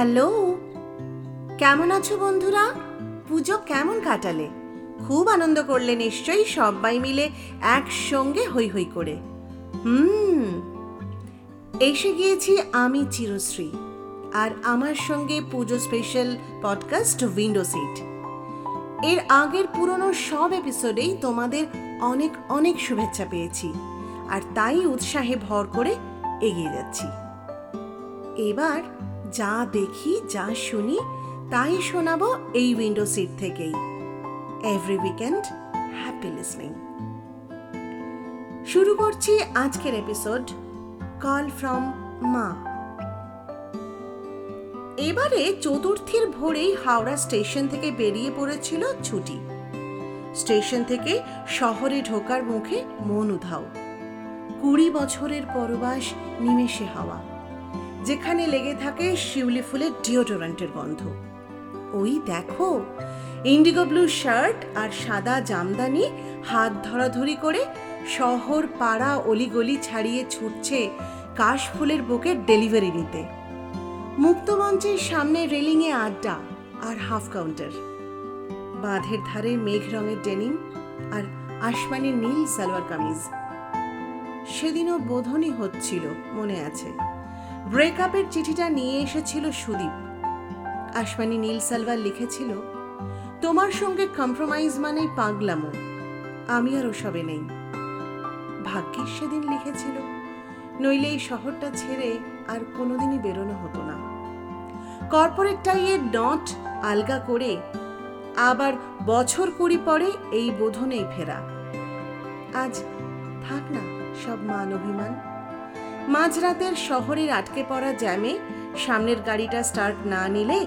Hello. কেমন আছো বন্ধুরা? পুজো কেমন কাটালে? খুব আনন্দ করলে নিশ্চয়ই সবাই মিলে একসঙ্গে হই হই করে। হুম। এসে গিয়েছি আমি চিরশ্রী আর আমার সঙ্গে পুজো স্পেশাল পডকাস্ট উইন্ডো সিট। এর আগের পুরনো সব এপিসোডেই তোমাদের অনেক অনেক শুভেচ্ছা পেয়েছি আর তাই উৎসাহে ভর করে এগিয়ে যাচ্ছি। এবার যা দেখি, যা শুনি, তাই শোনাবো এই উইন্ডো সিট থেকেই। এভরি উইকেন্ড হ্যাপি লিসনিং শুরু করছি আজকের এপিসোড কল ফ্রম মা। এবারে চতুর্থীর ভোরেই হাওড়া স্টেশন থেকে বেরিয়ে পড়েছিল ছুটি। স্টেশন থেকে শহরে ঢোকার মুখে মন উধাও। কুড়ি বছরের পরবাস নিমেষে হাওয়া। যেখানে লেগে থাকে শিউলি ফুলের ডিওডোরেন্টের গন্ধ। ওই দেখো, ইন্ডিগো ব্লু শার্ট আর সাদা জামদানি হাত ধরাধরি করে শহর পাড়া অলিগলি ছাড়িয়ে ছুটছে কাশ ফুলের বুকে ডেলিভারি নিতে। মুক্তমঞ্চের সামনে রেলিংয়ে আড্ডা আর হাফ কাউন্টার। বাঁধের ধারে মেঘ রঙের ডেনিম আর আসমানি নীল সালোয়ার কামিজ। সেদিনও বোধনই হচ্ছিল, মনে আছে। ব্রেকআপের চিঠিটা নিয়ে এসেছিল সুদীপ। আসমানি নীল সালভার লিখেছিল, তোমার সঙ্গে কম্প্রোমাইজ মানেই পাগলামো। আমি আর ওসবে নেই। ভাগ্যিস সেদিন লিখেছিল, নইলে এই শহরটা ছেড়ে আর কোনোদিনই বেরোনো হতো না। কর্পোরেট টাইয়ের ডট আলগা করে আবার বছর কুড়ি পরে এই বোধনেই ফেরা। আজ থাক না সব মান অভিমান মাঝরাতের শহরের আটকে পড়া জ্যামে সামনের গাড়িটা স্টার্ট না নিলে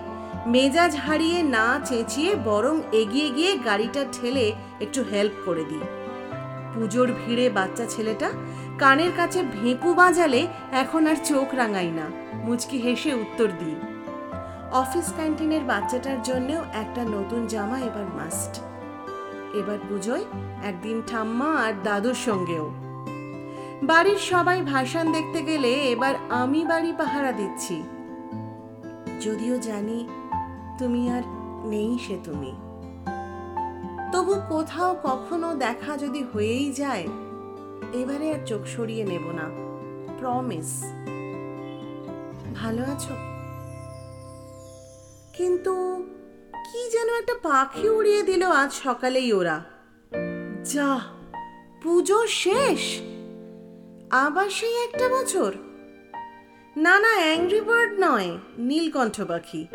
মেজাজ হারিয়ে না চেঁচিয়ে বরং এগিয়ে গিয়ে গাড়িটা ঠেলে একটু হেল্প করে দিই। পুজোর ভিড়ে বাচ্চা ছেলেটা কানের কাছে ভেঁপু বাজালে এখন আর চোখ রাঙাই না। মুচকি হেসে উত্তর দিই, অফিস ক্যান্টিনের বাচ্চাটার জন্যও একটা নতুন জামা এবার মাস্ট এবার পুজোয় একদিন ঠাম্মা আর দাদুর সঙ্গেও। বাড়ির সবাই ভাসান দেখতে গেলে এবার আমি বাড়ি পাহারা দিচ্ছি। যদিও জানি তুমি আর নেই সে তুমি। তবু কোথাও কখনো দেখা যদি হয়েই যায়, এবারে আর চোখ সরিয়ে নেব না। প্রমিস ভালো আছো? কিন্তু কি যেন একটা পাখি উড়িয়ে দিল আজ সকালেই ওরা। যা, পুজো শেষ! আবার সেই একটা বছর? না না অ্যাংরি বার্ড নয়, নীলকণ্ঠ পাখি।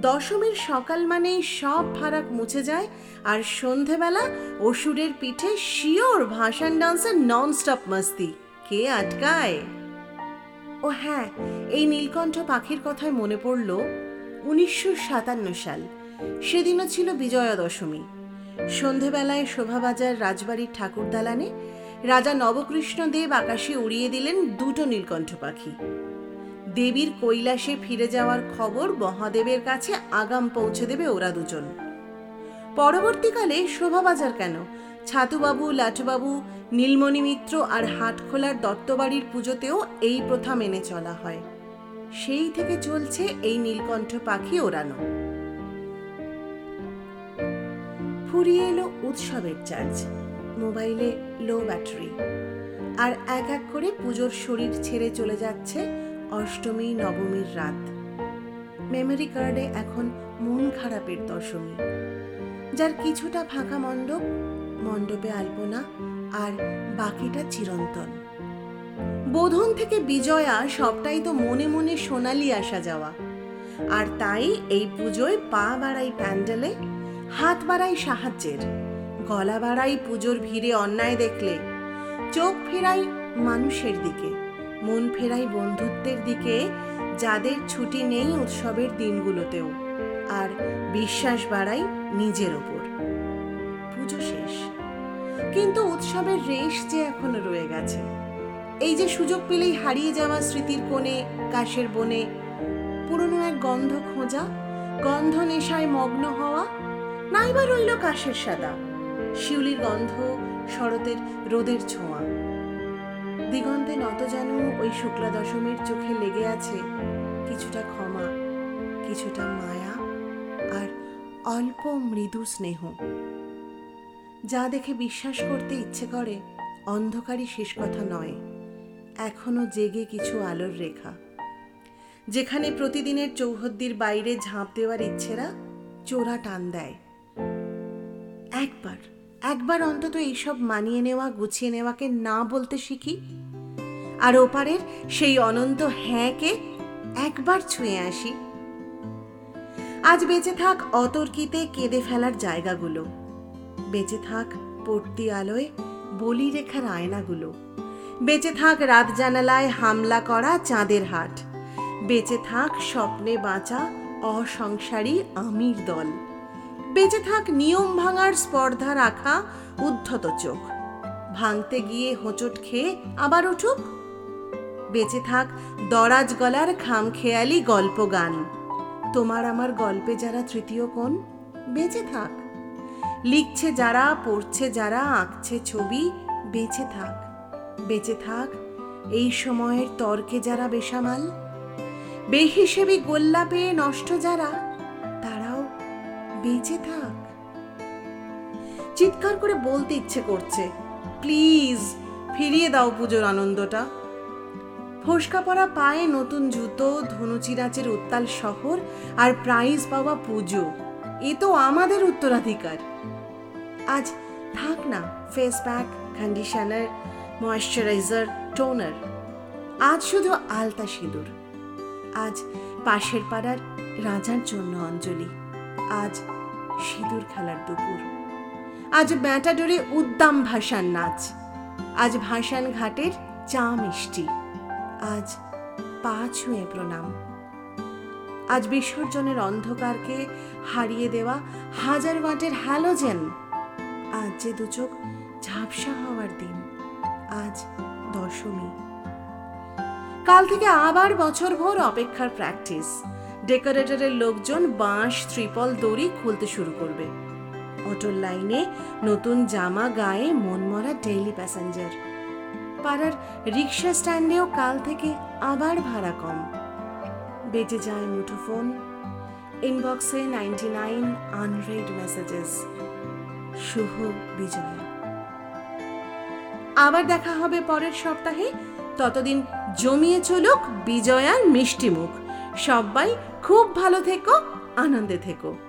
দশমীর সকাল মানেই সব ফারাক মুছে যায় আর সন্ধেবেলা অসুরের পিঠে শিওর ভাসান ডান্সের নন স্টপ মস্তি। কে আটকায়? ও হ্যাঁ এই নীলকণ্ঠ পাখির কথায় মনে পড়ল উনিশশো সাতান্ন সাল। সেদিনও ছিল বিজয়া দশমী সন্ধেবেলায় শোভাবাজার রাজবাড়ির ঠাকুর দালানে রাজা নবকৃষ্ণ দেব আকাশে উড়িয়ে দিলেন দুটো নীলকণ্ঠ পাখি। দেবীর কৈলাসে ফিরে যাওয়ার খবর মহাদেবের কাছে আগাম পৌঁছে দেবে ওরা দুজন। পরবর্তীকালে শোভাবাজার কেন? ছাতুবাবু, লাটুবাবু, নীলমণি মিত্র আর হাটখোলার দত্তবাড়ির পুজোতেও এই প্রথা মেনে চলা হয়। সেই থেকে চলছে এই নীলকণ্ঠ পাখি ওড়ানো। ফুরিয়ে এলো উৎসবের চার্জ মোবাইলে লো ব্যাটারি। আর এক এক করে পুজোর শরীর ছেড়ে চলে যাচ্ছে অষ্টমী, নবমীর রাত। মেমোরি কার্ডে এখন মন খারাপের দশমী। যার কিছুটা ফাঁকা মণ্ডপ, মণ্ডপে আলপনা, আর বাকিটা চিরন্তন। বোধন থেকে বিজয়া সবটাই তো মনে মনে সোনালি আসা যাওয়া। আর তাই এই পুজোয় পা বাড়াই প্যান্ডেলে, হাত বাড়াই সাহায্যের। গলা বাড়াই পুজোর ভিড়ে অন্যায় দেখলে, চোখ ফেরাই মানুষের দিকে, মন ফেরাই বন্ধুত্বের দিকে, যাদের ছুটি নেই উৎসবের দিনগুলোতেও, আর বিশ্বাস বাড়াই নিজের ওপর। পুজো শেষ। কিন্তু উৎসবের রেশ যে এখনও রয়ে গেছে। এই যে সুযোগ পেলেই হারিয়ে যাওয়া স্মৃতির কোণে, কাশের বনে, পুরনো এক গন্ধ খোঁজা, গন্ধ নেশায় মগ্ন হওয়া, নাইবা রইল কাশের সাদা। শিউলির গন্ধ, শরতের রোদের ছোঁয়া। দিগন্তে নত যেন ওই শুক্লা দশমীর চোখে লেগে আছে কিছুটা ক্ষমা, কিছুটা মায়া আর অল্প মৃদু স্নেহ। যা দেখে বিশ্বাস করতে ইচ্ছে করে অন্ধকারই শেষ কথা নয়, এখনও জেগে কিছু আলোর রেখা। যেখানে প্রতিদিনের চৌহদ্দির বাইরে ঝাঁপ দেওয়ার ইচ্ছেরা চোরা টান দেয়। একবার একবার অন্তত এইসব মানিয়ে নেওয়া, গুছিয়ে নেওয়াকে না বলতে শিখি। আর ওপারের সেই অনন্ত হ্যাঁকে একবার ছুঁয়ে আসি। আজ বেঁচে থাক অতর্কিতে কেঁদে ফেলার জায়গাগুলো। বেঁচে থাক পড়তি আলোয় বলি রেখার আয়নাগুলো। বেঁচে থাক রাত জানালায় হামলা করা চাঁদের হাট। বেঁচে থাক স্বপ্নে বাঁচা অসংসারী আমির দল। বেঁচে থাক নিয়ম ভাঙার স্পর্ধা রাখা উদ্ধত চোখ। ভাঙতে গিয়ে হোঁচট খেয়ে আবার উঠুক। বেঁচে থাক দরাজ গলার খামখেয়ালি গল্প গান। তোমার আমার গল্পে যারা তৃতীয় কোণ, বেঁচে থাক। লিখছে যারা, পড়ছে যারা, আঁকছে ছবি, বেঁচে থাক। বেঁচে থাক এই সময়ের তর্কে যারা বেসামাল, বেহিসেবি গোল্লা পেয়ে নষ্ট যারা বেঁচে থাক। চিৎকার করে বলতে ইচ্ছে করছে, প্লিজ, ফিরিয়ে দাও পুজোর আনন্দটা। ফসকা পরা পায়ে নতুন জুতো, ধনুচিরাচের উত্তাল শহর আর প্রাইজ পাওয়া পুজো, এ তো আমাদের উত্তরাধিকার। আজ থাক না face pack conditioner moisturiser toner আজ শুধু আলতা সিঁদুর, আজ পাশের পাড়ার রাজার জন্য অঞ্জলি। আজ সিঁদুর খেলার দুপুর। আজ ব্যাটাডোরে উদ্দাম ভাসান নাচ। আজ ভাসান ঘাটের চা মিষ্টি। আজ পা ছুঁয়ে প্রণাম। আজ বিসর্জনের অন্ধকারকে হারিয়ে দেওয়া হাজার ওয়াটের হ্যালোজেন। আজ যে দুচোখ ঝাপসা হওয়ার দিন। আজ দশমী। কাল থেকে আবার বছর ভোর অপেক্ষার প্র্যাকটিস। ডেকোরেটরের লোকজন বাঁশ, ত্রিপল, দড়ি খুলতে শুরু করবে। অটোর লাইনে নতুন জামা গায়ে মনমরা ডেইলি প্যাসেঞ্জার। পাড়ার রিক্সা স্ট্যান্ডেও কাল থেকে আবার ভাড়া কম। বেজে যায় মুঠোফোন, ইনবক্সে নাইনটি নাইন আনরেড মেসেজেস। শুভ বিজয়া। আবার দেখা হবে পরের সপ্তাহে। ততদিন জমিয়ে চলুক বিজয়ার মিষ্টি মুখ সবাই খুব ভালো থেকো আনন্দে থেকো।